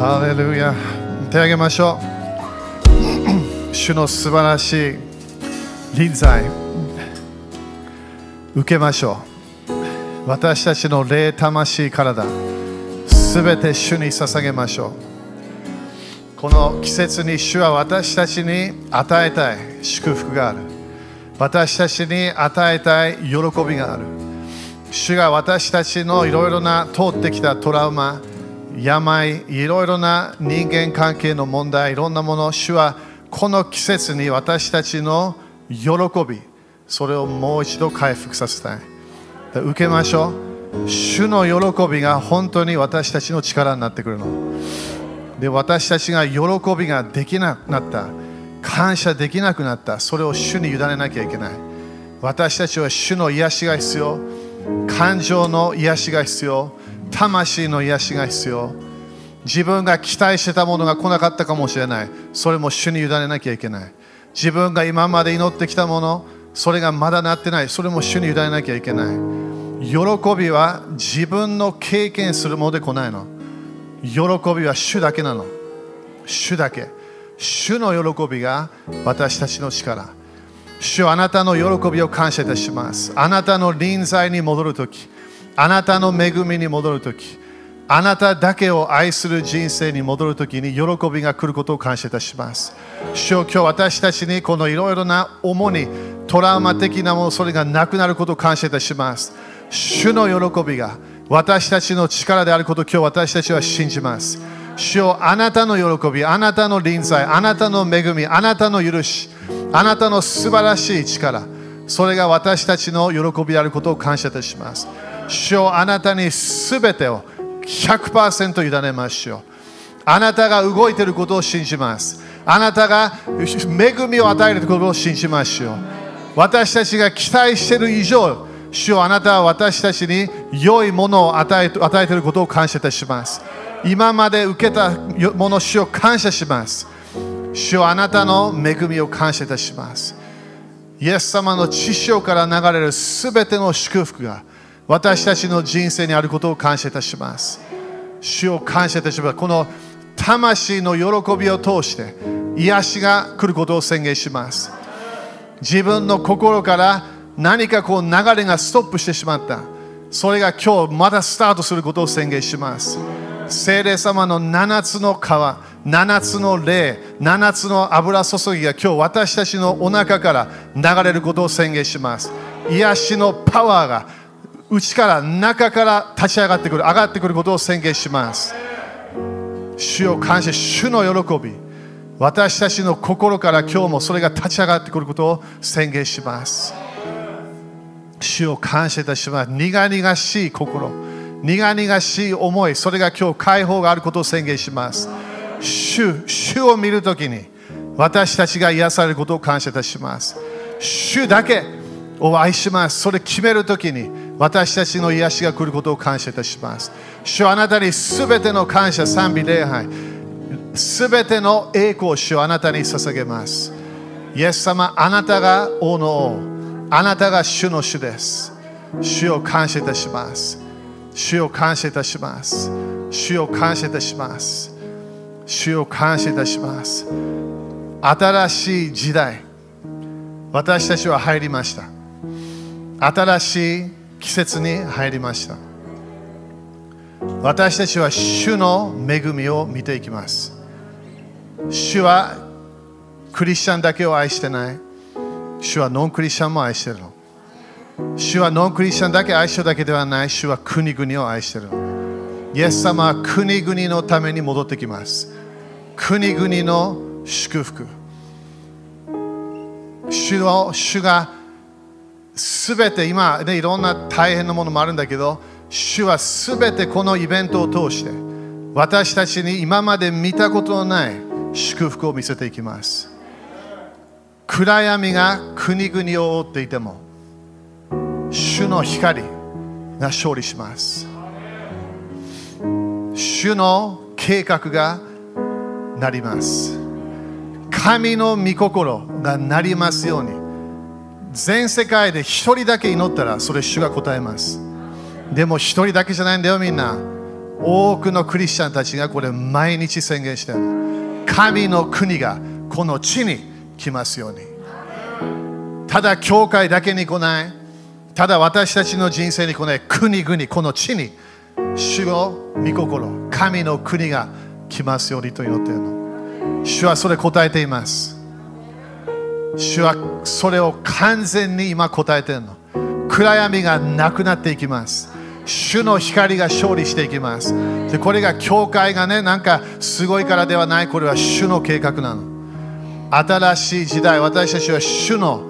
ハレルヤ。手を挙げましょう。主の素晴らしい臨在。受けましょう。私たちの霊魂体すべて主に捧げましょう。この季節に主は私たちに与えたい。祝福がある。私たちに与えたい。喜びがある。主が私たちのいろいろな通ってきたトラウマ。病いろいろな人間関係の問題いろんなもの主はこの季節に私たちの喜びそれをもう一度回復させたい。受けましょう。主の喜びが本当に私たちの力になってくるの。で私たちが喜びができなくなった。感謝できなくなった。それを主に委ねなきゃいけない。私たちは主の癒しが必要。感情の癒しが必要。魂の癒しが必要。自分が期待してたものが来なかったかもしれない。それも主に委ねなきゃいけない。自分が今まで祈ってきたものそれがまだなってない。それも主に委ねなきゃいけない。喜びは自分の経験するもので来ないの。喜びは主だけなの。主だけ。主の喜びが私たちの力。主あなたの喜びを感謝いたします。あなたの臨在に戻るときあなたの恵みに戻るときあなただけを愛する人生に戻るときに喜びが来ることを感謝いたします。主よ今日私たちにこのいろいろな主にトラウマ的なものそれがなくなることを感謝いたします。主の喜びが私たちの力であることを今日私たちは信じます。主よあなたの喜びあなたの臨在あなたの恵みあなたの許しあなたの素晴らしい力それが私たちの喜びであることを感謝いたします。主よあなたにすべてを100%委ねましょう。あなたが動いていることを信じます。あなたが恵みを与えることを信じましょう。私たちが期待している以上主よあなたは私たちに良いものを与え与えていることを感謝いたします。今まで受けたもの主を感謝します。主よあなたの恵みを感謝いたします。イエス様の血潮から流れるすべての祝福が私たちの人生にあることを感謝いたします。主を感謝いたします。この魂の喜びを通して癒しが来ることを宣言します。自分の心から何かこう流れがストップしてしまった。それが今日まだスタートすることを宣言します。聖霊様の7つの川、7つの霊、7つの油注ぎが今日私たちのお腹から流れることを宣言します。癒しのパワーが内から中から立ち上がってくる上がってくることを宣言します。主を感謝主の喜び。私たちの心から今日もそれが立ち上がってくることを宣言します。主を感謝いたします。苦々しい心。苦々しい思い。それが今日解放があることを宣言します。主主を見るときに私たちが癒されることを感謝いたします。主だけを愛します。それ決めるときに私たちの癒しが来ることを感謝いたします。主あなたにすべての感謝、賛美、礼拝、すべての栄光を主あなたに捧げます。イエス様、あなたが王の王、あなたが主の主です。主を感謝いたします。主を感謝いたします。主を感謝いたします。主を感謝いたします。新しい時代、私たちは入りました。新しい季節に入りました。私たちは主の恵みを見ていきます。主はクリスチャンだけを愛してない。主はノンクリスチャンも愛してるの。主はノンクリスチャンだけ愛してるだけではない。主は国々を愛してるの。イエス様は国々のために戻ってきます。国々の祝福。主の主がすべて今、ね、いろんな大変なものもあるんだけど、主はすべてこのイベントを通して、私たちに今まで見たことのない祝福を見せていきます。暗闇が国々を覆っていても、主の光が勝利します。主の計画がなります。神の御心がなりますように。全世界で一人だけ祈ったらそれ主が答えます。でも一人だけじゃないんだよみんな。多くのクリスチャンたちがこれ毎日宣言してる神の国がこの地に来ますように。ただ教会だけに来ない。ただ私たちの人生に来ない。国々この地に主の御心。神の国が来ますようにと祈っているの。主はそれ答えています。主はそれを完全に今答えているの。暗闇がなくなっていきます。主の光が勝利していきます。でこれが教会がねなんかすごいからではないこれは主の計画なの。新しい時代私たちは主の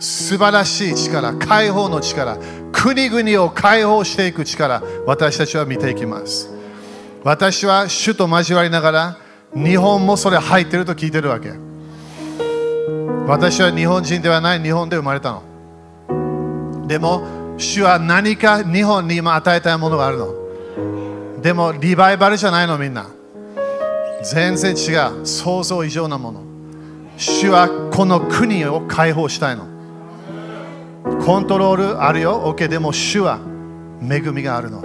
素晴らしい力解放の力国々を解放していく力私たちは見ていきます。私は主と交わりながら日本もそれ入ってると聞いてるわけ。私は日本人ではない日本で生まれたの。でも主は何か日本に今与えたいものがあるの。でもリバイバルじゃないのみんな。全然違う。想像以上なもの。主はこの国を解放したいの。コントロールあるよ。OK でも主は恵みがあるの。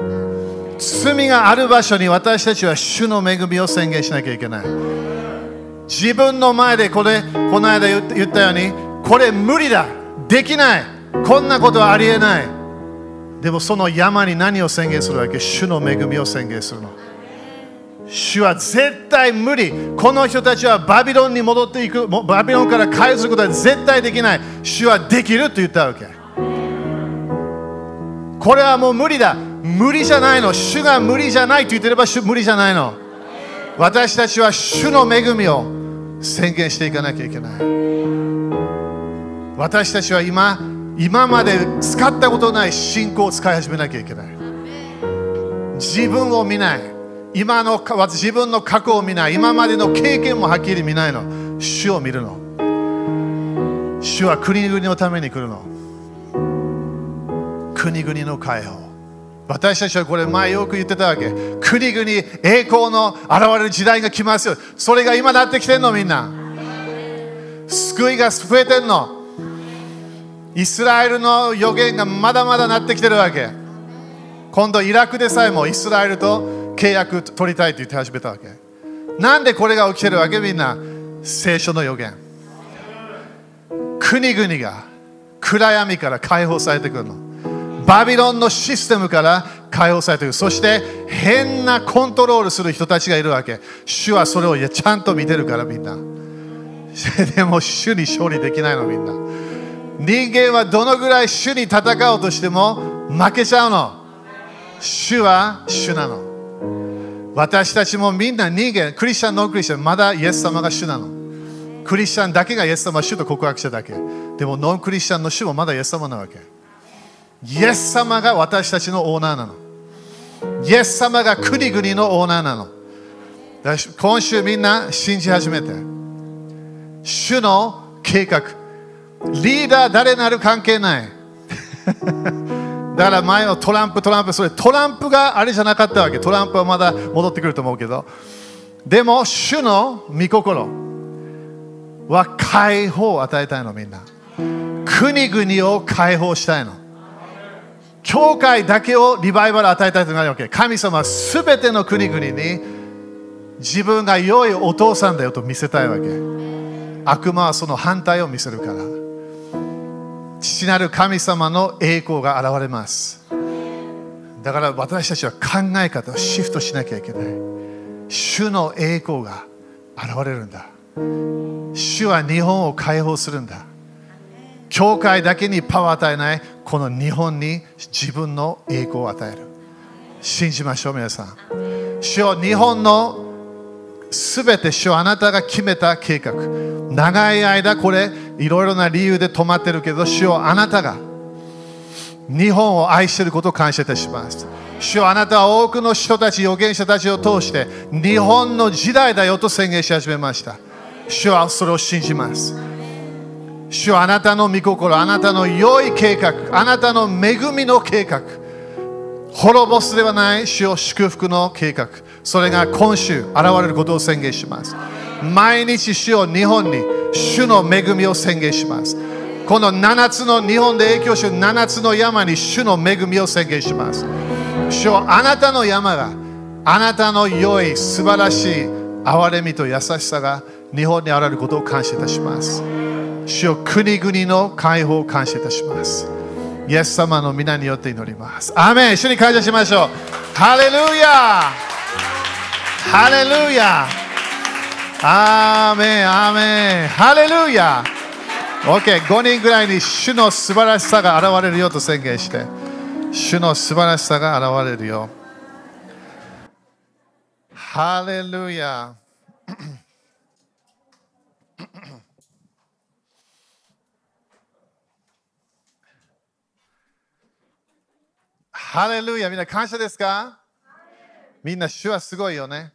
罪がある場所に私たちは主の恵みを宣言しなきゃいけない。自分の前でこれこの間言ったようにこれ無理だ。できない。こんなことはありえない。でもその山に何を宣言するわけ？主の恵みを宣言するの。主は絶対無理。この人たちはバビロンに戻っていく。バビロンから返すことは絶対できない。主はできると言ったわけ。これはもう無理だ。無理じゃないの。主が無理じゃないと言ってれば主無理じゃないの。私たちは主の恵みを宣言していかなきゃいけない。私たちは今今まで使ったことない信仰を使い始めなきゃいけない。自分を見ない。今の自分の過去を見ない。今までの経験もはっきり見ないの。主を見るの。主は国々のために来るの。国々の解放。私たちはこれ前よく言ってたわけ。国々栄光の現れる時代が来ますよそれが今なってきてんのみんな。救いが増えてんの。イスラエルの予言がまだまだなってきてるわけ。今度イラクでさえもイスラエルと契約取りたいと言って始めたわけ。なんでこれが起きてるわけみんな。聖書の予言。国々が暗闇から解放されてくるの。バビロンのシステムから解放されてくるそして変なコントロールする人たちがいるわけ主はそれをいやちゃんと見てるからみんな でも主に勝利できないのみんな人間はどのぐらい主に戦おうとしても負けちゃうの主は主なの私たちもみんな人間、クリスチャン、ノンクリスチャン、まだイエス様が主なの。クリスチャンだけがイエス様主と告白しただけ。でもノンクリスチャンの主もまだイエス様なわけ。イエス様が私たちのオーナーなの。イエス様が国々のオーナーなの。今週みんな信じ始めて。主の計画。リーダー誰なる関係ない。だから前のトランプ、トランプ、それトランプがあれじゃなかったわけ。トランプはまだ戻ってくると思うけど。でも、主の御心は解放を与えたいの、みんな。国々を解放したいの。教会だけをリバイバル与えたいとなるわけ。神様はすべての国々に自分が良いお父さんだよと見せたいわけ。悪魔はその反対を見せるから。父なる神様の栄光が現れますだから私たちは考え方をシフトしなきゃいけない主の栄光が現れるんだ主は日本を解放するんだ教会だけにパワーを与えないこの日本に自分の栄光を与える信じましょう皆さん主は日本のすべて主はあなたが決めた計画長い間これいろいろな理由で止まってるけど、主よあなたが日本を愛していることを感謝いたします。主よあなたは多くの人たち、預言者たちを通して日本の時代だよと宣言し始めました。主はそれを信じます。主はあなたの御心、あなたの良い計画、あなたの恵みの計画、滅ぼすではない主を祝福の計画、それが今週現れることを宣言します。毎日主を日本に主の恵みを宣言します。この7つの日本で影響し7つの山に主の恵みを宣言します。主よあなたの山があなたの良い素晴らしい憐れみと優しさが日本にあられることを感謝いたします主よ国々の解放を感謝いたします。イエス様の皆によって祈ります。アーメン。一緒に感謝しましょう。ハレルヤ。ハレルヤ。アーメン。アーメン。ハレルヤ。OK5 人ぐらいに主の素晴らしさが現れるよと宣言して。主の素晴らしさが現れるよハレルヤ。ハレルヤみんな感謝ですか？みんな主はすごいよね。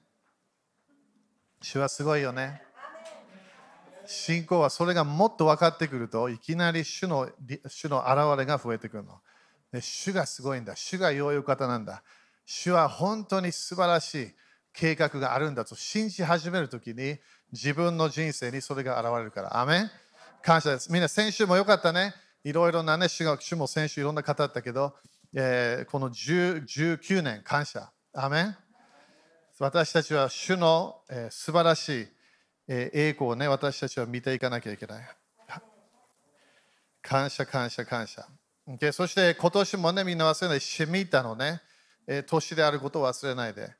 主はすごいよね。信仰はそれがもっと分かってくるといきなり主の主の現れが増えてくるの。で主がすごいんだ。主がよういう方なんだ。主は本当に素晴らしい計画があるんだと信じ始めるときに自分の人生にそれが現れるから。アメン。感謝です。みんな先週もよかったね。いろいろなね、主が主も先週いろんな方だったけど、えー、この19年感謝。アメン私たちは主の、えー、素晴らしい、えー、栄光をね、私たちは見ていかなきゃいけない。感謝、感謝、感謝。Okay、そして今年もね、みんな忘れない、シミタのね、えー、年であることを忘れないで。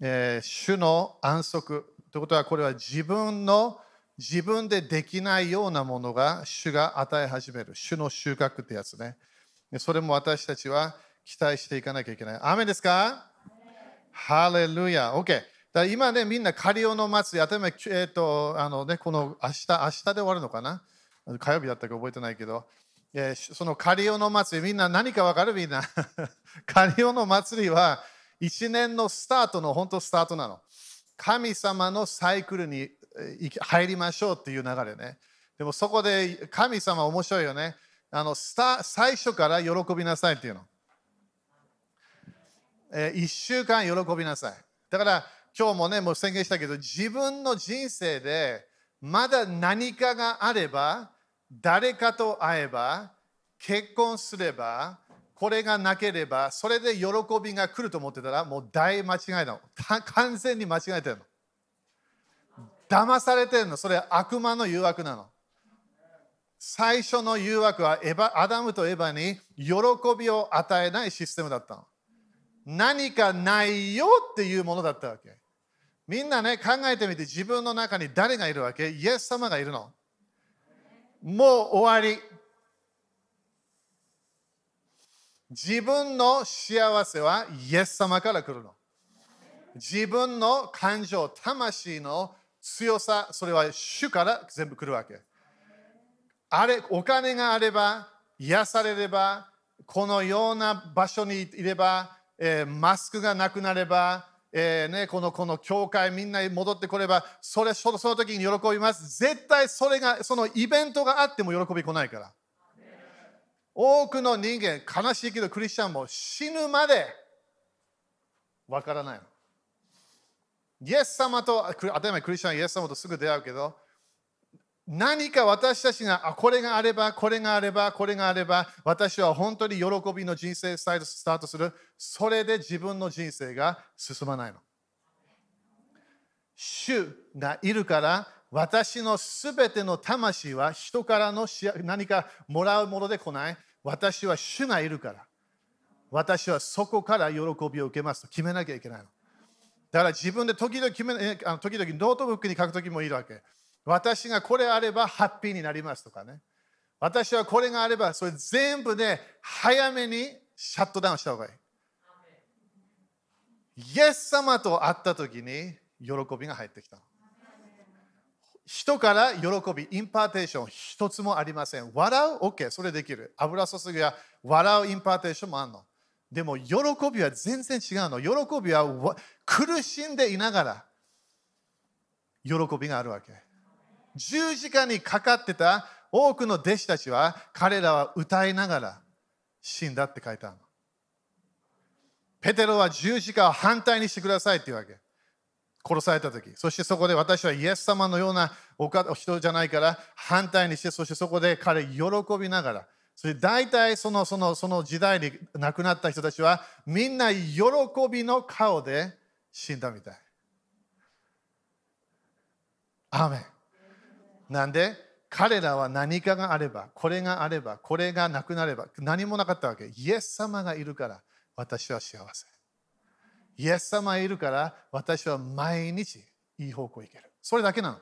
えー、主の安息ということはこれは自分の自分でできないようなものが主が与え始める主の収穫ってやつねそれも私たちは期待していかなきゃいけない。雨ですか？ハレルヤ。OK だ今ねみんなカリオの祭り頭、えーとあのね、この明日明日で終わるのかな？火曜日だったか覚えてないけど、えー、そのカリオの祭りみんな何かわかる？みんな。カリオの祭りは一年のスタートの本当スタートなの。神様のサイクルに入りましょうっていう流れね。でもそこで神様面白いよね。あの最初から喜びなさいっていうの。え1週間喜びなさい。だから今日もね、もう宣言したけど、自分の人生でまだ何かがあれば、誰かと会えば、結婚すれば、これがなければ、それで喜びが来ると思ってたら、もう大間違いなの。完全に間違えてるの。騙されてるの。それ悪魔の誘惑なの。最初の誘惑はエバアダムとエバに喜びを与えないシステムだったの。何かないよっていうものだったわけ。みんなね、考えてみて自分の中に誰がいるわけ？イエス様がいるの。もう終わり。自分の幸せはイエス様から来るの。自分の感情、魂の強さ、それは主から全部来るわけ。あれ、お金があれば、癒されれば、このような場所にいれば、えー、マスクがなくなれば、えーね、このこの教会みんなに戻ってこれば、それその時に喜びます。絶対それが、そのイベントがあっても喜び来ないから。多くの人間、悲しいけどクリスチャンも死ぬまでわからないの。イエス様と、当たり前クリスチャンはイエス様とすぐ出会うけど、何か私たちがあこれがあれば、これがあれば、これがあれば、私は本当に喜びの人生スタートする。それで自分の人生が進まないの。主がいるから、私のすべての魂は人からの何かもらうもので来ない。私は主がいるから。私はそこから喜びを受けますと決めなきゃいけないの。だから自分で時々決め時々ノートブックに書くときもいいわけ。私がこれあればハッピーになりますとかね。私はこれがあれば、それ全部で早めにシャットダウンした方がいい。イエス様と会ったときに喜びが入ってきた。人から喜び、 impartation 一つもありません。笑う ?OK、それできる。油注ぎは笑う impartation もあるの。でも喜びは全然違うの。喜びは苦しんでいながら喜びがあるわけ。十字架にかかってた多くの弟子たちは彼らは歌いながら死んだって書いてあるの。ペテロは十字架を反対にしてくださいって言うわけ。殺された時そしてそこで私はイエス様のようなお人じゃないから反対にしてそしてそこで彼喜びながらそれ大体そのそのその時代に亡くなった人たちはみんな喜びの顔で死んだみたい。アーメンなんで？彼らは何かがあれば、これがあれば、これがなくなれば、何もなかったわけ。イエス様がいるから私は幸せ。イエス様がいるから私は毎日いい方向に行ける。それだけなの。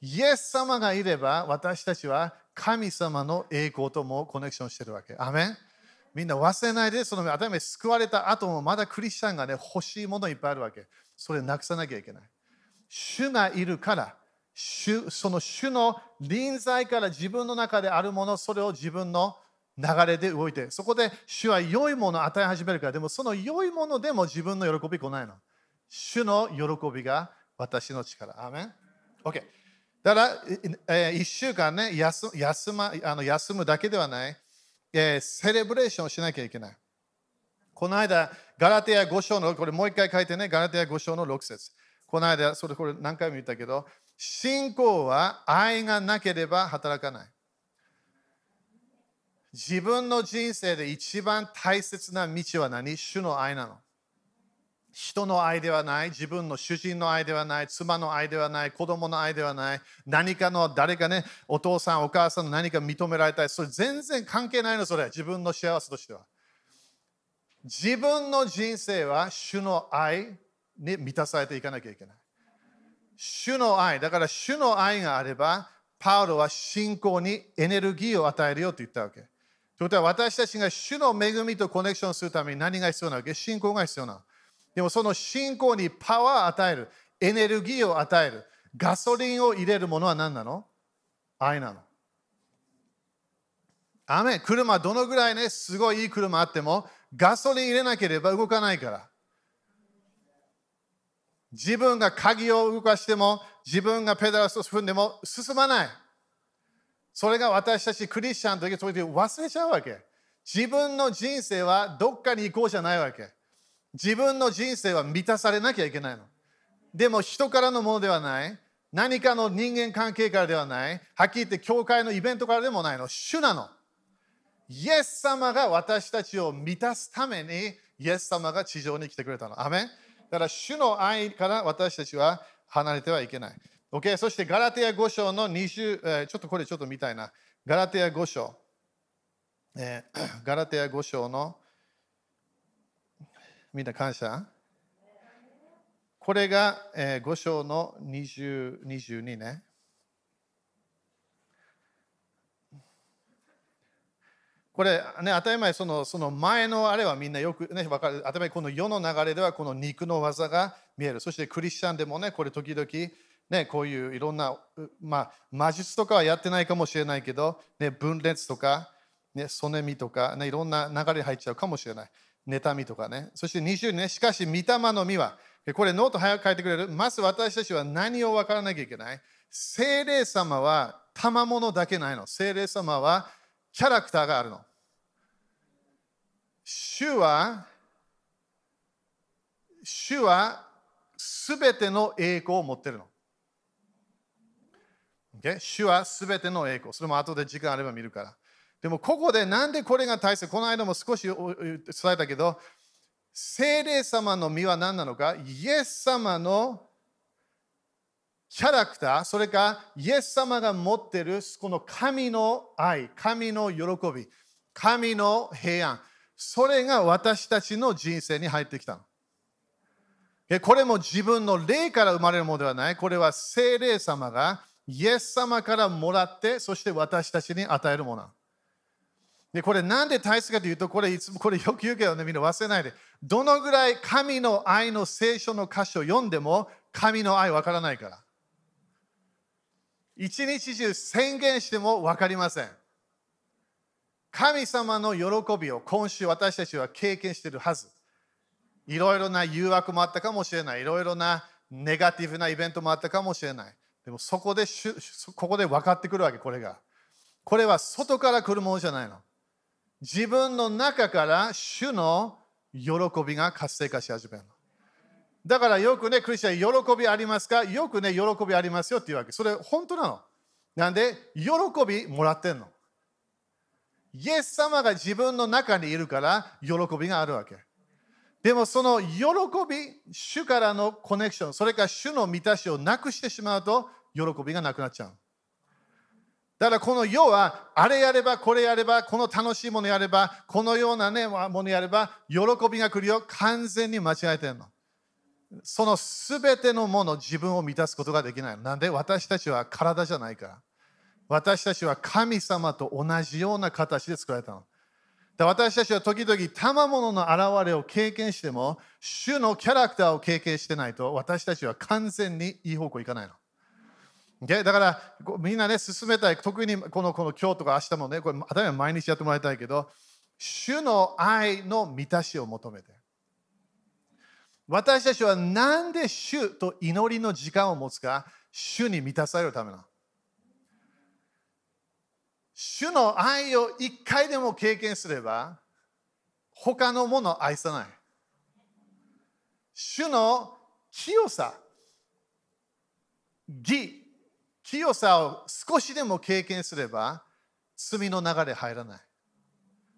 イエス様がいれば私たちは神様の栄光ともコネクションしてるわけ。アメンみんな忘れないで、その当たり前救われた後もまだクリスチャンがね、欲しいものいっぱいあるわけ。それなくさなきゃいけない。主がいるから主その主の臨在から自分の中であるもの、それを自分の流れで動いて、そこで主は良いものを与え始めるから、でもその良いものでも自分の喜び来ないの。主の喜びが私の力。アーメン ?OK。だから、えー、1週間ね休休,、ま、あの休むだけではない、えー、セレブレーションしなきゃいけない。この間、ガラテヤ5章の、これもう一回書いてね、ガラテヤ5章の6節この間、それこれ何回も言ったけど、信仰は愛がなければ働かない。自分の人生で一番大切な道は何？主の愛なの。人の愛ではない、自分の主人の愛ではない、妻の愛ではない、子供の愛ではない、何かの誰かね、お父さん、お母さんの何か認められたい、それ全然関係ないの、それ。自分の幸せとしては。自分の人生は主の愛に満たされていかなきゃいけない。主の愛、だから主の愛があれば、パウロは信仰にエネルギーを与えるよと言ったわけ。ということは私たちが主の恵みとコネクションするために何が必要なわけ？信仰が必要なの。でもその信仰にパワーを与える、エネルギーを与える、ガソリンを入れるものは何なの？愛なの。アメ車どのぐらいね、すごいいい車あっても、ガソリン入れなければ動かないから。自分が鍵を動かしても、自分がペダルを踏んでも進まない。それが私たちクリスチャンの時、そういう忘れちゃうわけ。自分の人生はどっかに行こうじゃないわけ。自分の人生は満たされなきゃいけないの。でも人からのものではない。何かの人間関係からではない。はっきり言って教会のイベントからでもないの。主なの。イエス様が私たちを満たすために、イエス様が地上に来てくれたの。アメンだから主の愛から私たちは離れてはいけない。OK? そしてガラテヤ5章の20、えー、ちょっとこれちょっと見たいな。ガラテヤ5章。えー、ガラテヤ5章のみんな感謝？これが、えー、5章の20 22ね。これね、当たり前その、その前のあれはみんなよくね、分かる。当たり前この世の流れではこの肉の技が見える。そしてクリスチャンでもね、これ時々、ね、こういういろんな、まあ、魔術とかはやってないかもしれないけど、ね、分裂とか、ね、ソネミとか、ね、いろんな流れに入っちゃうかもしれない。妬みとかね。そして20ね、しかし、御霊の実は、これノート早く書いてくれる。まず私たちは何を分からなきゃいけない精霊様は賜物だけないの。精霊様はキャラクターがあるの。主は、主はすべての栄光を持ってるの。Okay? 主はすべての栄光。それも後で時間あれば見るから。でもここでなんでこれが大切？この間も少し伝えたけど、聖霊様の実は何なのか？イエス様のキャラクター、それかイエス様が持っているこの神の愛、神の喜び、神の平安、それが私たちの人生に入ってきたの。これも自分の霊から生まれるものではない。これは聖霊様がイエス様からもらって、そして私たちに与えるもの。で、これなんで大切かというと、これいつもこれよく言うけどね、みんな忘れないで。どのぐらい神の愛の聖書の箇所を読んでも、神の愛わからないから。一日中宣言しても分かりません。神様の喜びを今週私たちは経験しているはず。いろいろな誘惑もあったかもしれない。いろいろなネガティブなイベントもあったかもしれない。でもそこでここで分かってくるわけ、これが。これは外から来るものじゃないの。自分の中から主の喜びが活性化し始めるの。だからよくね、クリスチャン、喜びありますか？よくね、喜びありますよっていうわけ。それ本当なの。なんで、喜びもらってんの。イエス様が自分の中にいるから喜びがあるわけ。でもその喜び、主からのコネクション、それから主の満たしをなくしてしまうと喜びがなくなっちゃう。だからこの世は、あれやれば、これやれば、この楽しいものやれば、このような、ね、ものやれば、喜びが来るよ。完全に間違えてるの。そのすべてのもの、自分を満たすことができない。なんで私たちは体じゃないから。私たちは神様と同じような形で作られたの。私たちは時々賜物の現れを経験しても、主のキャラクターを経験してないと、私たちは完全にいい方向行かないの。Okay? だからみんなね、進めたい、特にこのこの今日とか明日もね、これ当たり前毎日やってもらいたいけど、主の愛の満たしを求めて。私たちは何で主と祈りの時間を持つか、主に満たされるためなの。主の愛を一回でも経験すれば、他のものを愛さない。主の清さ、義、清さを少しでも経験すれば、罪の流れ入らない。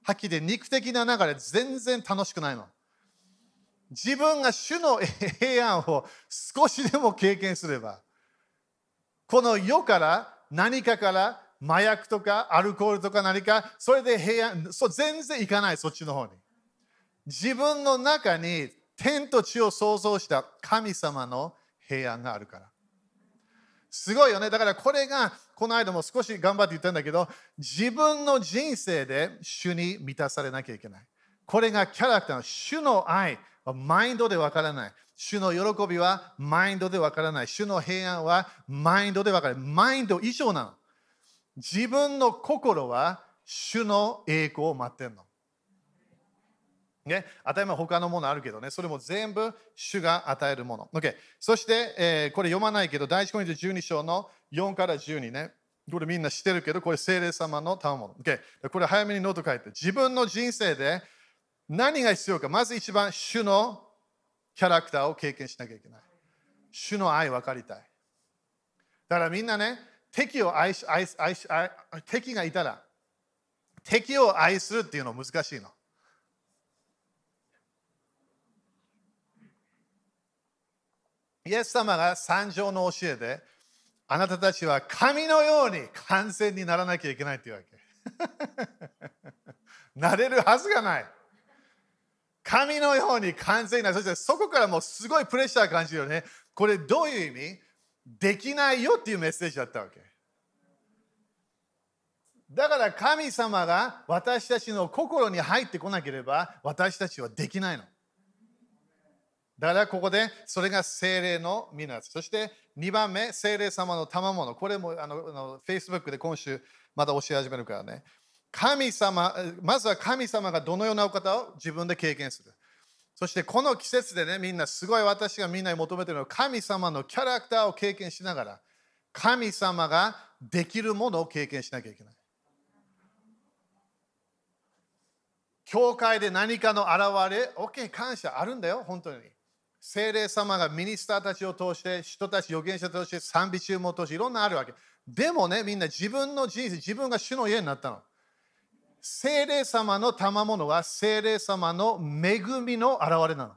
はっきり言って肉的な流れ全然楽しくないの。自分が主の平安を少しでも経験すれば、この世から何かから麻薬とかアルコールとか何か、それで平安、そう全然いかない、そっちの方に。自分の中に天と地を創造した神様の平安があるから。すごいよね。だからこれが、この間も少し頑張って言ったんだけど、自分の人生で主に満たされなきゃいけない。これがキャラクターの主の愛はマインドでわからない。主の喜びはマインドでわからない。主の平安はマインドでわからない。マインド以上なの。自分の心は主の栄光を待ってんの。ね、当たり前他のものあるけどね、それも全部主が与えるもの。Okay、そして、えー、これ読まないけど、第一コイント12章の4から12ね。これみんな知ってるけど、これ聖霊様の賜物。Okay、これ早めにノート書いて。自分の人生で何が必要か。まず一番、主のキャラクターを経験しなきゃいけない。主の愛分かりたい。だからみんなね、敵を愛し愛し愛し敵がいたら敵を愛するっていうのは難しいの。イエス様が三条の教えであなたたちは神のように完全にならなきゃいけないっていうわけ。なれるはずがない。神のように完全になる。そしてそこからもうすごいプレッシャー感じるよね。これどういう意味？できないよっていうメッセージだったわけ。だから神様が私たちの心に入ってこなければ私たちはできないの。だからここでそれが精霊の皆そして2番目、精霊様の賜物。これもあのあの Facebook で今週また教え始めるからね。神様、まずは神様がどのようなお方を自分で経験する。そしてこの季節でね、みんなすごい私がみんなに求めてるのは神様のキャラクターを経験しながら、神様ができるものを経験しなきゃいけない。教会で何かの現れ、OK、感謝あるんだよ、本当に。精霊様がミニスターたちを通して、人たち、預言者として賛美中も通して、いろんなあるわけ。でもね、みんな自分の人生、自分が主の家になったの。精霊様の賜物は精霊様の恵みの現れな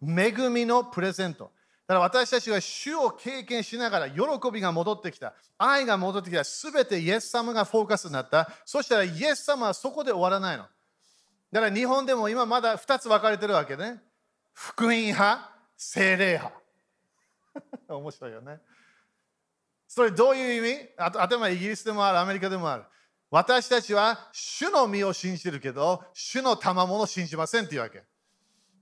の。恵みのプレゼント。だから私たちが主を経験しながら喜びが戻ってきた。愛が戻ってきた。すべてイエス様がフォーカスになった。そしたらイエス様はそこで終わらないの。だから日本でも今まだ2つ分かれてるわけね。福音派、精霊派。面白いよね。それどういう意味？あと、頭イギリスでもある、アメリカでもある。私たちは主の身を信じてるけど、主の賜物を信じませんっていうわけ。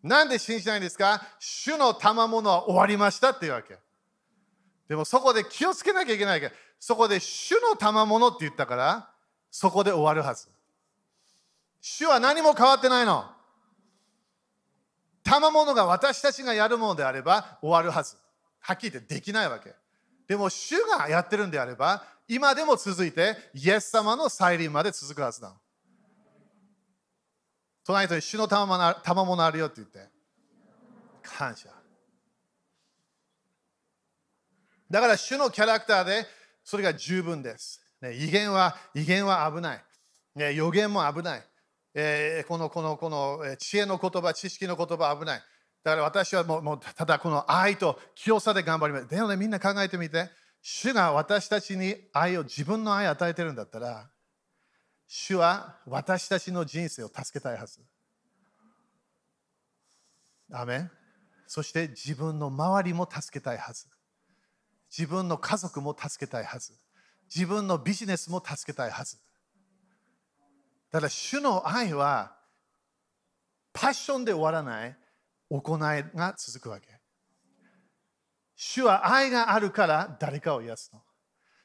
なんで信じないんですか？主の賜物は終わりましたっていうわけ。でもそこで気をつけなきゃいけないけど、そこで主の賜物って言ったから、そこで終わるはず。主は何も変わってないの。賜物が私たちがやるものであれば終わるはず。はっきり言ってできないわけ。でも主がやってるんであれば、今でも続いて、イエス様の再臨まで続くはずだ。隣人に主の賜物あるよって言って。感謝。だから主のキャラクターでそれが十分です。ね、威厳は、威厳は危ない。ね、予言も危ない。えーこのこのこの知恵の言葉、知識の言葉危ない。だから私はもうもうただこの愛と清さで頑張ります。でもね、みんな考えてみて。主が私たちに愛を、自分の愛を与えてるんだったら、主は私たちの人生を助けたいはず。アメンそして自分の周りも助けたいはず。自分の家族も助けたいはず。自分のビジネスも助けたいはず。だ主の愛はパッションで終わらない行いが続くわけ。主は愛があるから誰かを癒すの。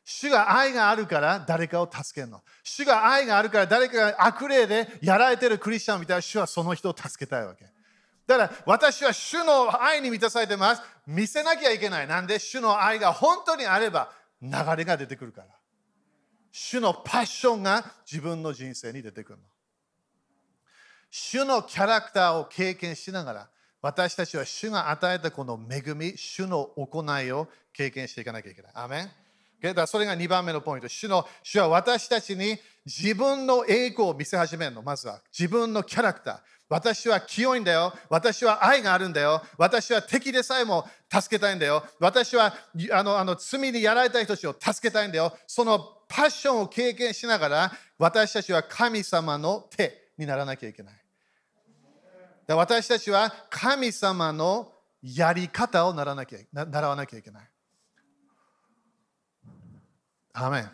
主が愛があるから誰かを助けるの。主が愛があるから誰かが悪霊でやられてるクリスチャンを見たら主はその人を助けたいわけ。だから私は主の愛に満たされてます。見せなきゃいけない。なんで？主の愛が本当にあれば流れが出てくるから。主のパッションが自分の人生に出てくるの。主のキャラクターを経験しながら、私たちは主が与えたこの恵み、主の行いを経験していかなきゃいけない。アメンだからそれが2番目のポイント。主の主は私たちに自分の栄光を見せ始めるの。まずは自分のキャラクター。私は清いんだよ。私は愛があるんだよ。私は敵でさえも助けたいんだよ。私はあのあの罪にやられた人たちを助けたいんだよ。そのパッションを経験しながら、私たちは神様の手にならなきゃいけない。だ私たちは神様のやり方をならなきゃな習わなきゃいけない。アメン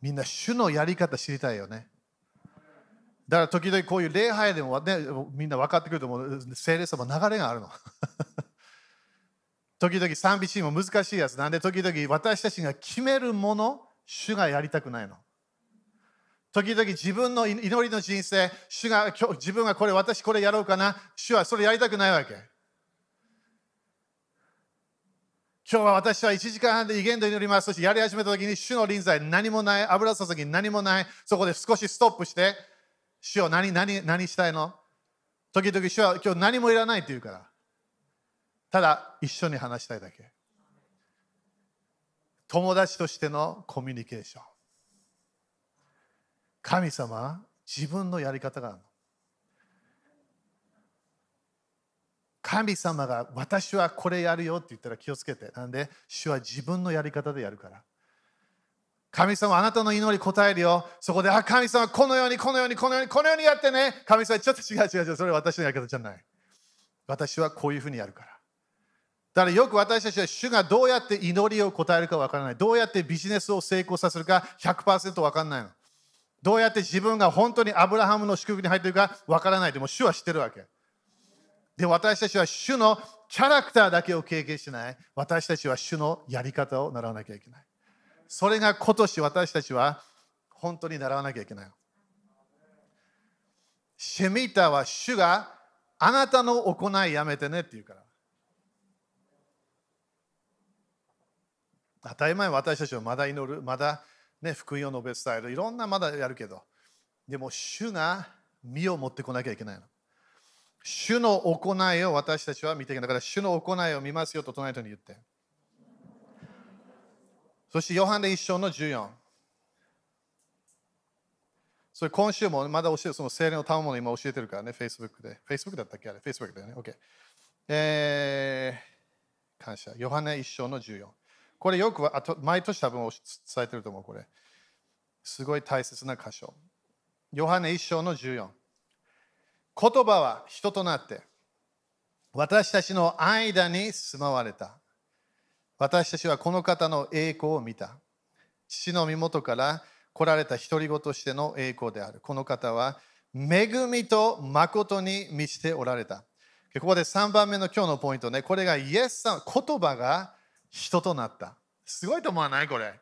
みんな主のやり方知りたいよね。だから時々こういう礼拝でも、ね、みんな分かってくると思う。聖霊様流れがあるの。時々賛美シーンも難しいやつ。なんで時々私たちが決めるもの、主がやりたくないの。時々自分の祈りの人生、主が今日自分がこれ、私これやろうかな、主はそれやりたくないわけ。今日は私は1時間半で威厳と祈ります。そしてやり始めた時に主の臨在何もない、油注ぎ何もない、そこで少しストップして、主を何何何したいの？時々主は今日何もいらないって言うから。ただ一緒に話したいだけ。友達としてのコミュニケーション。神様自分のやり方があるの。神様が私はこれやるよって言ったら気をつけて。なんで、主は自分のやり方でやるから。神様あなたの祈り答えるよ。そこで、あ、神様このように、このように、このように、このようにやってね。神様ちょっと違う違う違う。それは私のやり方じゃない。私はこういうふうにやるから。だからよく私たちは主がどうやって祈りを答えるかわからない。どうやってビジネスを成功させるか100%わかんないの。どうやって自分が本当にアブラハムの祝福に入っているかわからない。でも主は知ってるわけ。で、私たちは主のキャラクターだけを経験しない。私たちは主のやり方を習わなきゃいけない。それが今年私たちは本当に習わなきゃいけない。シェミーターは主があなたの行いやめてねって言うから。当たり前私たちはまだ祈る、まだ、ね、福音を述べ伝える、いろんなまだやるけど、でも主が身を持ってこなきゃいけないの。主の行いを私たちは見ていけない。だから主の行いを見ますよと隣人に言って。そしてヨハネ一章の14。それ今週もまだ教える、その精霊の賜物今教えてるからね、Facebook で。Facebook だったっけ？あれ ?Facebook だよね。OK。えー、感謝。ヨハネ一章の14。これよくあと毎年多分伝えてると思う、これ。すごい大切な箇所。ヨハネ一章の14。言葉は人となって、私たちの間に住まわれた。私たちはこの方の栄光を見た。父の身元から来られた独り子としての栄光である。この方は恵みと誠に満ちておられた。ここで3番目の今日のポイントね。これがイエスさん、言葉が人となった。すごいと思わないこれ。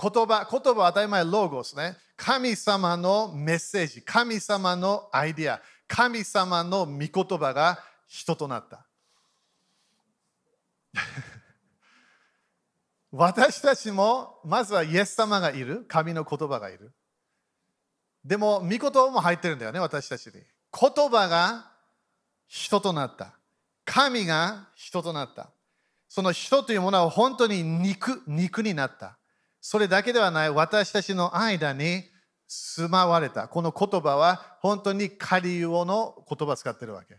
言葉、言葉は当たり前ロゴスね。神様のメッセージ、神様のアイディア、神様の御言葉が人となった。私たちもまずはイエス様がいる、神の言葉がいる。でも、御言葉も入ってるんだよね、私たちに。言葉が人となった。神が人となった。その人というものは本当に肉、肉になった。それだけではない、私たちの間に住まわれた。この言葉は本当にカリオの言葉を使ってるわけ。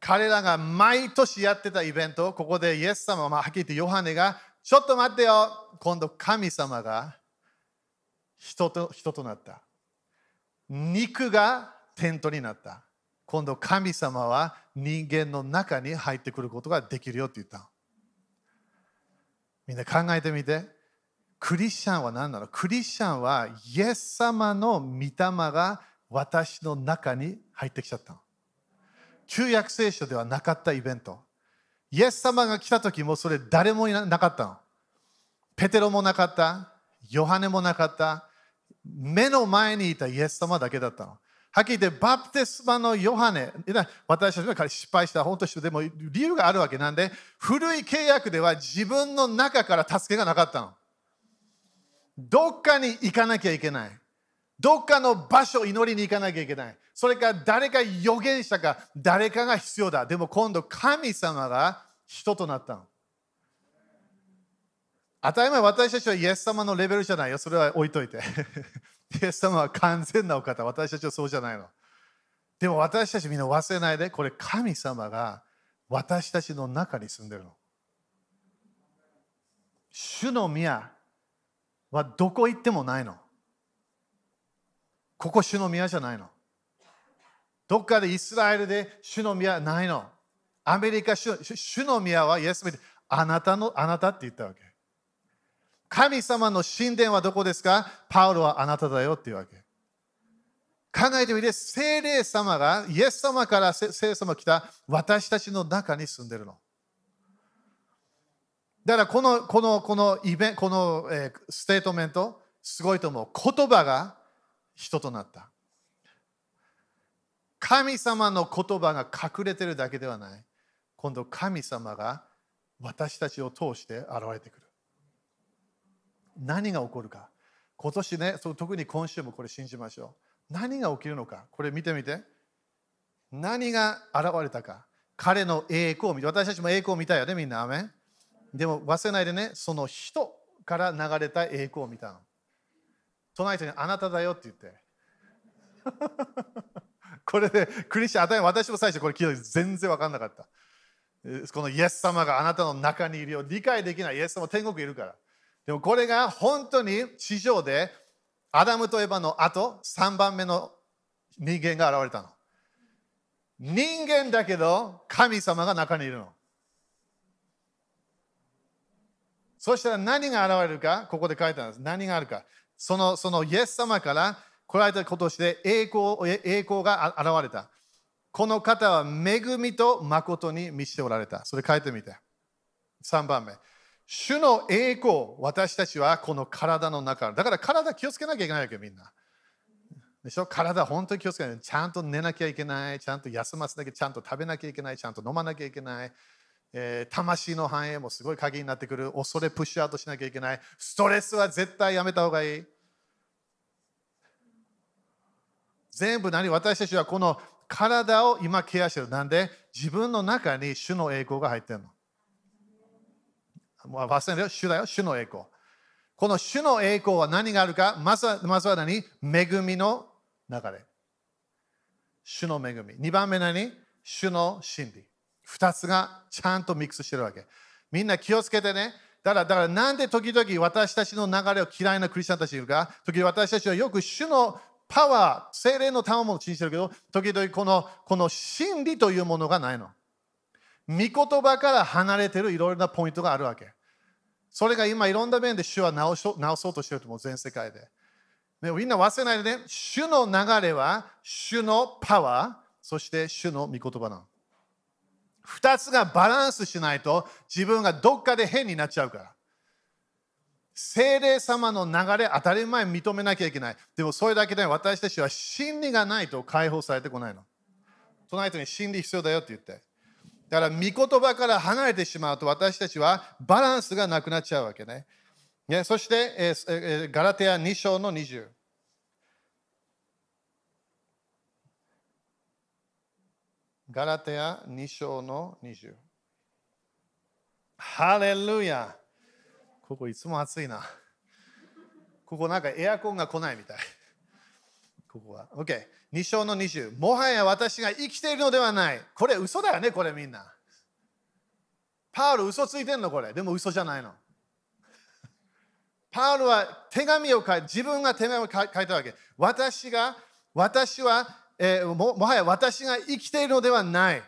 彼らが毎年やってたイベント、ここでイエス様、まあ、はっきり言ってヨハネが、ちょっと待ってよ、今度神様が人と人となった。肉がテントになった。今度神様は人間の中に入ってくることができるよって言った。みんな考えてみて。クリスチャンは何なの？クリスチャンはイエス様の御霊が私の中に入ってきちゃったの。旧約聖書ではなかったイベント。イエス様が来た時もそれ誰もいなかったの。ペテロもなかった。ヨハネもなかった。目の前にいたイエス様だけだったの。はっきり言って、バプテスマのヨハネ、私たちが失敗した、本当にでも理由があるわけなんで、古い契約では自分の中から助けがなかったの。どっかに行かなきゃいけない。どっかの場所を祈りに行かなきゃいけない。それから誰か予言したか、誰かが必要だ。でも今度神様が人となったの。当たり前、私たちはイエス様のレベルじゃないよ。それは置いといて。イエス様は完全なお方。私たちはそうじゃないの。でも私たちみんな忘れないで、これ神様が私たちの中に住んでるの。主の宮はどこ行ってもないの。ここ主の宮じゃないの。どっかでイスラエルで主の宮ないの。アメリカ主主の宮はイエス様であなたのあなたって言ったわけ。神様の神殿はどこですか？パウロはあなただよっていうわけ。考えてみて、聖霊様が、イエス様から聖霊様来た私たちの中に住んでるの。だからこの、この、このイベント、この、えー、ステートメント、すごいと思う。言葉が人となった。神様の言葉が隠れてるだけではない。今度神様が私たちを通して現れてくる。何が起こるか。今年ねそ、特に今週もこれ信じましょう。何が起きるのか。これ見てみて。何が現れたか。彼の栄光を見て、私たちも栄光を見たよね、みんな。アメでも忘れないでね、その人から流れた栄光を見たの。隣人にあなただよって言って。これでクリスチャン、当たり私も最初これ聞いた時全然分かんなかった。このイエス様があなたの中にいるよ。理解できない。イエス様天国いるから。でもこれが本当に地上でアダムとエバの後3番目の人間が現れたの。人間だけど神様が中にいるの。そしたら何が現れるか、ここで書いてあるんです。何があるか。そのそのイエス様から来られたことして栄光栄光が現れた。この方は恵みと誠に満ちておられた。それ書いてみて。3番目。主の栄光、私たちはこの体の中。だから体気をつけなきゃいけないわけよ、みんな。でしょ？体本当に気をつけない。ちゃんと寝なきゃいけない。ちゃんと休ませなきゃ、ちゃんと食べなきゃいけない。ちゃんと飲まなきゃいけない。えー、魂の繁栄もすごい鍵になってくる。恐れプッシュアウトしなきゃいけない。ストレスは絶対やめた方がいい。全部何私たちはこの体を今ケアしてる。なんで？自分の中に主の栄光が入ってるの。もう忘れるよ。主だよ。主の栄光。この主の栄光は何があるか？まずはまずは何？恵みの流れ。主の恵み。2番目何？主の真理。2つがちゃんとミックスしてるわけ。みんな気をつけてね。だから、だからなんで時々私たちの流れを嫌いなクリスチャンたちがいるか、時々私たちはよく主のパワー、精霊の賜物を信じてるけど、時々このこの真理というものがないの。御言葉から離れてるいろいろなポイントがあるわけ。それが今いろんな面で主は直そう直そうとしてると思う、全世界で。ね、みんな忘れないでね、主の流れは主のパワー、そして主の御言葉なの。二つがバランスしないと自分がどっかで変になっちゃうから。精霊様の流れ当たり前認めなきゃいけない。でもそれだけで私たちは真理がないと解放されてこないの。隣人に真理必要だよって言って。だから御言葉から離れてしまうと私たちはバランスがなくなっちゃうわけね。ねそして、えー、ガラテア2章の20。ガラテア2章の20。ハレルヤここいつも暑いな。ここなんかエアコンが来ないみたい。ここは。OK。2章の20。もはや私が生きているのではない。これ嘘だよね、これみんな。パウル嘘ついてんのこれ。でも嘘じゃないの。パウルは手紙を書いて、自分が手紙を書いたわけ。私が、私は、えー、ももはや私が生きているのではない。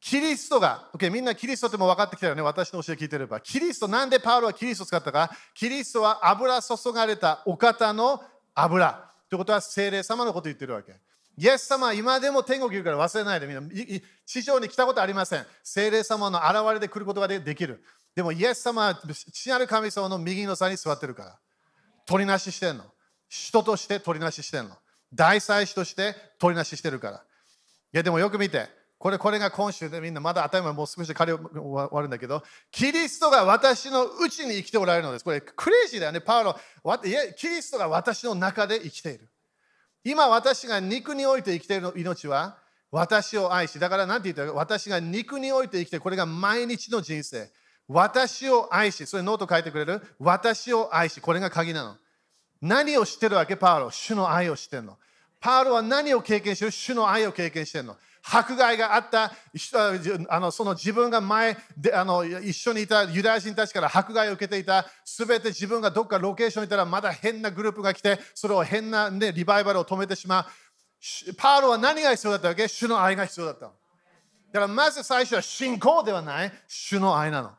キリストが、OK、みんなキリストっても分かってきたよね。私の教え聞いてれば。キリスト、なんでパウロはキリストを使ったかキリストは油注がれたお方の油。ということは精霊様のこと言ってるわけ。イエス様は今でも天国いるから忘れないでみんな。地上に来たことありません。精霊様の現れで来ることができる。でもイエス様は父なる神様の右の座に座ってるから。取りなししてんの。人として取りなししてんの。大祭司として取りなししてるから。いやでもよく見て。これこれが今週でみんなまだ頭もう少しで終わるんだけど、キリストが私のうちに生きておられるのです。これクレイジーだよね、パウロ。キリストが私の中で生きている。今私が肉において生きている命は私を愛し、だから何て言ったら私が肉において生きてこれが毎日の人生。私を愛し、それノート書いてくれる？私を愛し、これが鍵なの。何を知ってるわけ、パウロ主の愛を知ってるの。パウロは何を経験してる？主の愛を経験してるの。迫害があったあのその自分が前であの一緒にいたユダヤ人たちから迫害を受けていたすべて自分がどっかロケーションにいたらまだ変なグループが来てそれを変な、ね、リバイバルを止めてしまう。パウロは何が必要だったわけ？主の愛が必要だったの。だからまず最初は信仰ではない主の愛なの。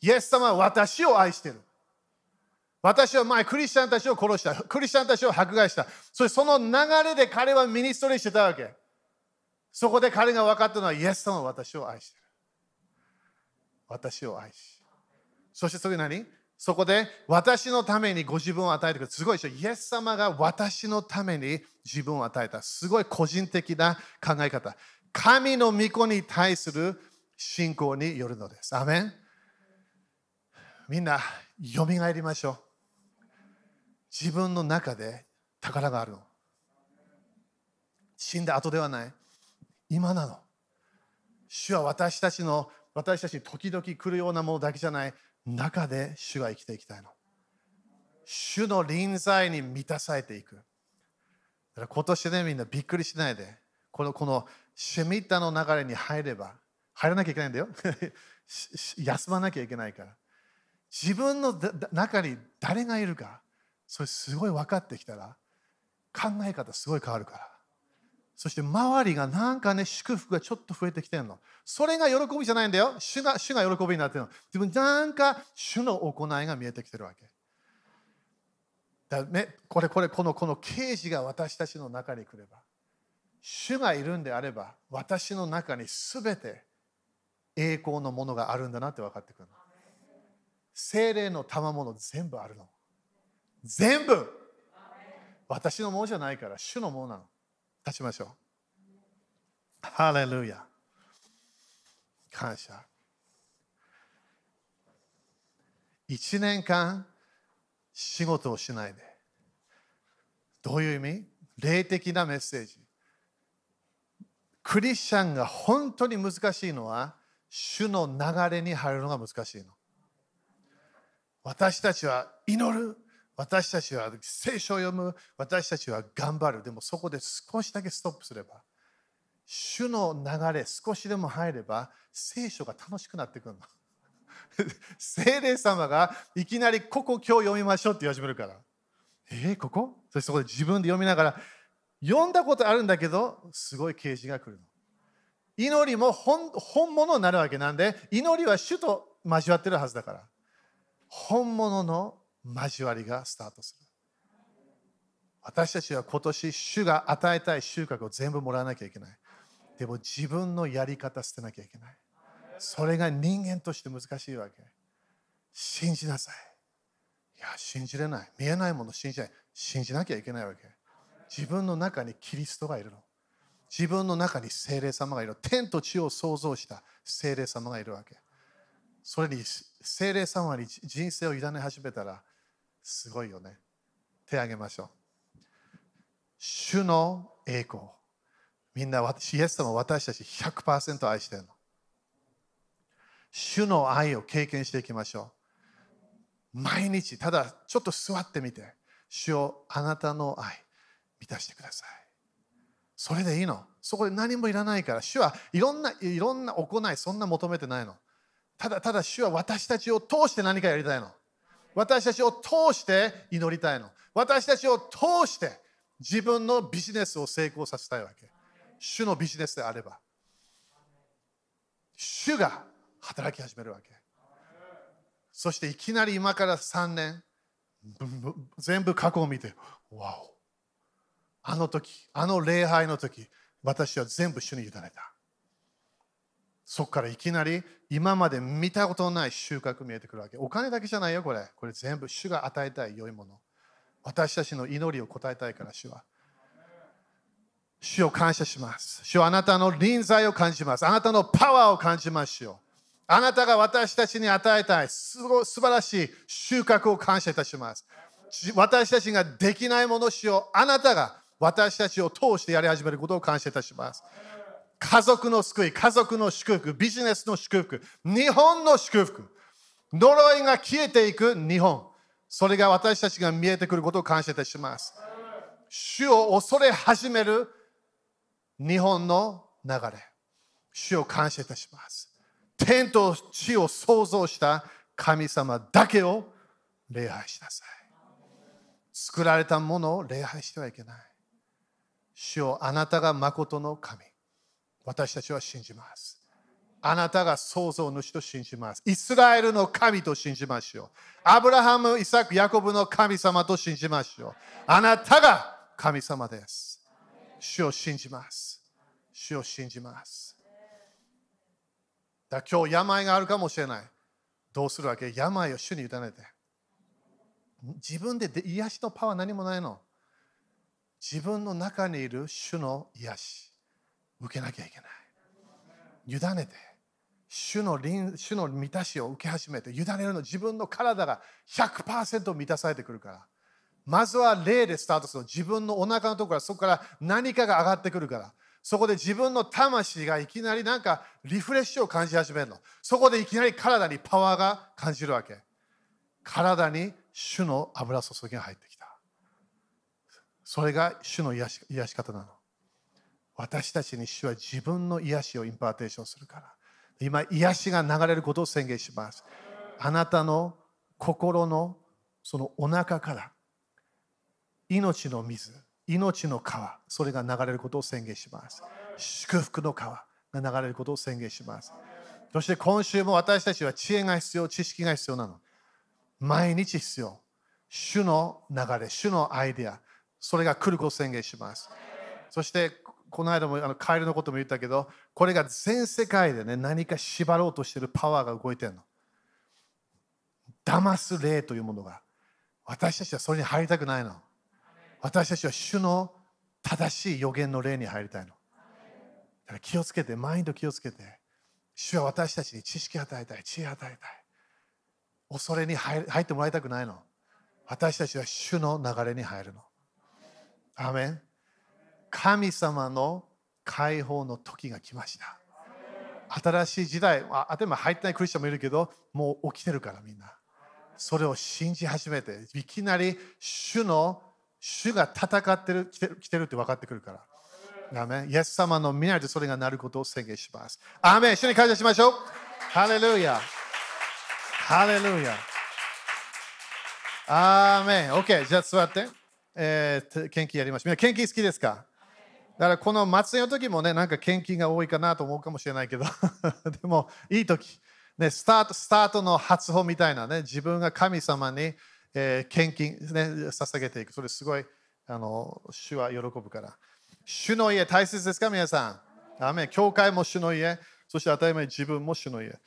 イエス様は私を愛している。私は前クリスチャンたちを殺した。クリスチャンたちを迫害した。そしてその流れで彼はミニストリーしてたわけ。そこで彼が分かったのは、イエス様は私を愛している。私を愛し。そしてそれ何？そこで私のためにご自分を与えてくる。すごいでしょ。イエス様が私のために自分を与えた。すごい個人的な考え方。神の御子に対する信仰によるのです。アメンみんな、よみがえりましょう。自分の中で宝があるの。死んだ後ではない。今なの。主は私たちの、私たちに時々来るようなものだけじゃない中で主が生きていきたいの。主の臨在に満たされていく。だから今年でみんなびっくりしないで、このこのシェミッタの流れに入れば、入らなきゃいけないんだよ。休まなきゃいけないから。自分の中に誰がいるか、それすごい分かってきたら、考え方すごい変わるから。そして周りがなんかね、祝福がちょっと増えてきてるの。それが喜びじゃないんだよ。主が主が喜びになってるの。自分なんか主の行いが見えてきてるわけ。だね、これこれこのこの刑事が私たちの中に来れば主がいるんであれば私の中に全て栄光のものがあるんだなって分かってくるの。精霊の賜物全部あるの。全部私のものじゃないから主のものなの。立ちましょう。ハレルヤ。感謝。一年間仕事をしないで。どういう意味？霊的なメッセージ。クリスチャンが本当に難しいのは、主の流れに入るのが難しいの。私たちは祈る。私たちは聖書を読む、私たちは頑張る。でもそこで少しだけストップすれば、主の流れ少しでも入れば、聖書が楽しくなってくるの。聖霊様がいきなりここ今日読みましょうって言い始めるから。えー、ここ？そしてそこで自分で読みながら、読んだことあるんだけど、すごい啓示が来るの。祈りも本本物になるわけなんで、祈りは主と交わってるはずだから。本物の交わりがスタートする。私たちは今年、主が与えたい収穫を全部もらわなきゃいけない。でも自分のやり方捨てなきゃいけない。それが人間として難しいわけ。信じなさい。いや、信じれない。見えないもの信じない。信じなきゃいけないわけ。自分の中にキリストがいるの。自分の中に精霊様がいる。天と地を創造した精霊様がいるわけ。それに精霊様に人生を委ね始めたらすごいよね。手を挙げましょう。主の栄光。みんな私、イエス様私たち100%愛してるの。主の愛を経験していきましょう。毎日、ただちょっと座ってみて、主よあなたの愛、満たしてください。それでいいの。そこで何もいらないから、主はいろんな、いろんな行い、そんな求めてないの。ただただ主は私たちを通して何かやりたいの。私たちを通して祈りたいの。私たちを通して自分のビジネスを成功させたいわけ。主のビジネスであれば。主が働き始めるわけ。そしていきなり今から3年、全部過去を見て、わお。あの時、あの礼拝の時、私は全部主に委ねた。そこからいきなり今まで見たことのない収穫見えてくるわけ。お金だけじゃないよ、これ。これ全部主が与えたい良いもの。私たちの祈りを答えたいから、主は。主を感謝します。主はあなたの臨在を感じます。あなたのパワーを感じます主よ。あなたが私たちに与えたいすご素晴らしい収穫を感謝いたします。私たちができないものしよう。あなたが私たちを通してやり始めることを感謝いたします。家族の救い、家族の祝福、ビジネスの祝福、日本の祝福、呪いが消えていく日本。それが私たちが見えてくることを感謝いたします。主を恐れ始める日本の流れ。主を感謝いたします。天と地を創造した神様だけを礼拝しなさい。作られたものを礼拝してはいけない。主をあなたが誠の神。私たちは信じます。あなたが創造主と信じます。イスラエルの神と信じましょう。アブラハム、イサク、ヤコブの神様と信じましょう。あなたが神様です。主を信じます。主を信じます。だ今日病があるかもしれない。どうするわけ？病を主に委ねて。自分で癒しのパワー何もないの。自分の中にいる主の癒し。受けなきゃいけない。委ねて、主の主の満たしを受け始めて、委ねるの自分の体が100%満たされてくるから。まずは霊でスタートする自分のお腹のところからそこから何かが上がってくるから。そこで自分の魂がいきなりなんかリフレッシュを感じ始めるの。そこでいきなり体にパワーが感じるわけ。体に主の油注ぎが入ってきた。それが主の癒し癒し方なの。私たちに主は自分の癒しを impartation するから。今、癒しが流れることを宣言します。あなたの心のそのお腹から命の水、命の川、それが流れることを宣言します。祝福の川が流れることを宣言します。そして今週も私たちは知恵が必要、知識が必要なの。毎日必要。主の流れ、主のアイデア、それが来ることを宣言します。そしてこの間もあのカエルのことも言ったけど、これが全世界でね、何か縛ろうとしてるパワーが動いてるの。騙す霊というものが。私たちはそれに入りたくないの。私たちは主の正しい予言の霊に入りたいの。だから気をつけて、マインド気をつけて、主は私たちに知識を与えたい、知恵を与えたい。恐れに入ってもらいたくないの。私たちは主の流れに入るの。アメン神様の解放の時が来ました。新しい時代、あでも入ってないクリスチャンもいるけど、もう起きてるからみんな。それを信じ始めて、いきなり主の、主が戦ってる、来てる来てるって分かってくるから。アメイエス様の皆でそれがなることを宣言します。アメン一緒に感謝しましょう。ハレルヤ。ハレルヤ。アーメン。OK。じゃあ座って。えー、献金やりましょう。みんな献金好きですか？だからこの祭りの時もね、なんか献金が多いかなと思うかもしれないけど、でもいい時、ね、スタート、スタートの発歩みたいなね、自分が神様に、えー、献金、ね、捧げていく。それすごい、あの、主は喜ぶから。主の家大切ですか、皆さん？アメ教会も主の家、そして当たり前自分も主の家。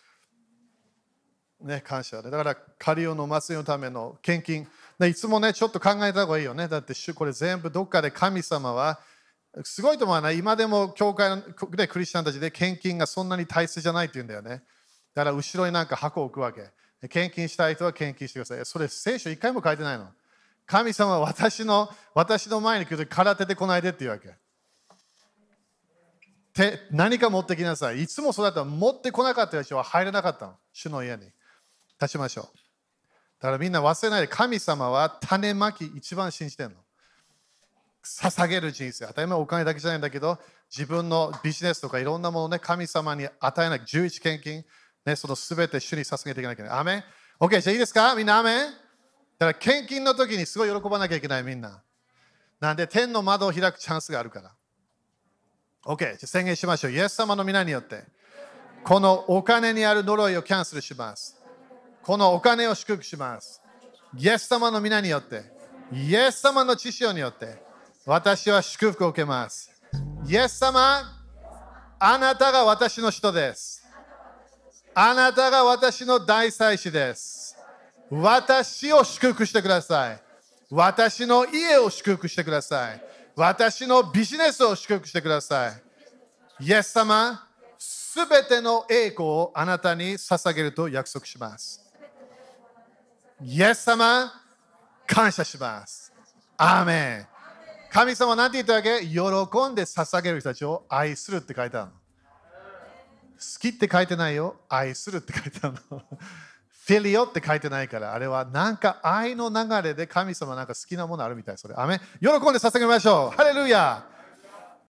ね、感謝で。だから、カリオの祭りのための献金。いつもね、ちょっと考えた方がいいよね。だって主、これ全部どっかで神様はすごいと思わない今でも教会でクリスチャンたちで献金がそんなに大切じゃないって言うんだよね。だから後ろになんか箱を置くわけ。献金したい人は献金してください。それ聖書一回も書いてないの。神様は私の私の前に来ると空手で来ないでって言うわけ。て何か持ってきなさい。いつもそうだったら持ってこなかった人は入れなかったの。主の家に。立ちましょう。だからみんな忘れないで、神様は種まき一番信じてるの。捧げる人生。当たり前お金だけじゃないんだけど、自分のビジネスとかいろんなものをね、神様に与えなきゃ、11献金、ね、そのすべて主に捧げていかなきゃいけない。アメン ?OK、じゃあいいですか？みんなアメンだから献金の時にすごい喜ばなきゃいけないみんな。なんで天の窓を開くチャンスがあるから。OK、じゃあ宣言しましょう。イエス様の皆によって、このお金にある呪いをキャンセルします。このお金を祝福します。イエス様の皆によって、イエス様の知識によって、私は祝福を受けます。イエス様、あなたが私の人です。あなたが私の大祭司です。私を祝福してください。私の家を祝福してください。私のビジネスを祝福してください。イエス様、すべての栄光をあなたに捧げると約束します。イエス様、感謝します。アーメン。神様は何て言ったわけ？喜んで捧げる人たちを愛するって書いてあるの。好きって書いてないよ。愛するって書いてあるの。フィリオって書いてないから、あれはなんか愛の流れで神様なんか好きなものあるみたい。それ。アメ喜んで捧げましょう。ハレルヤ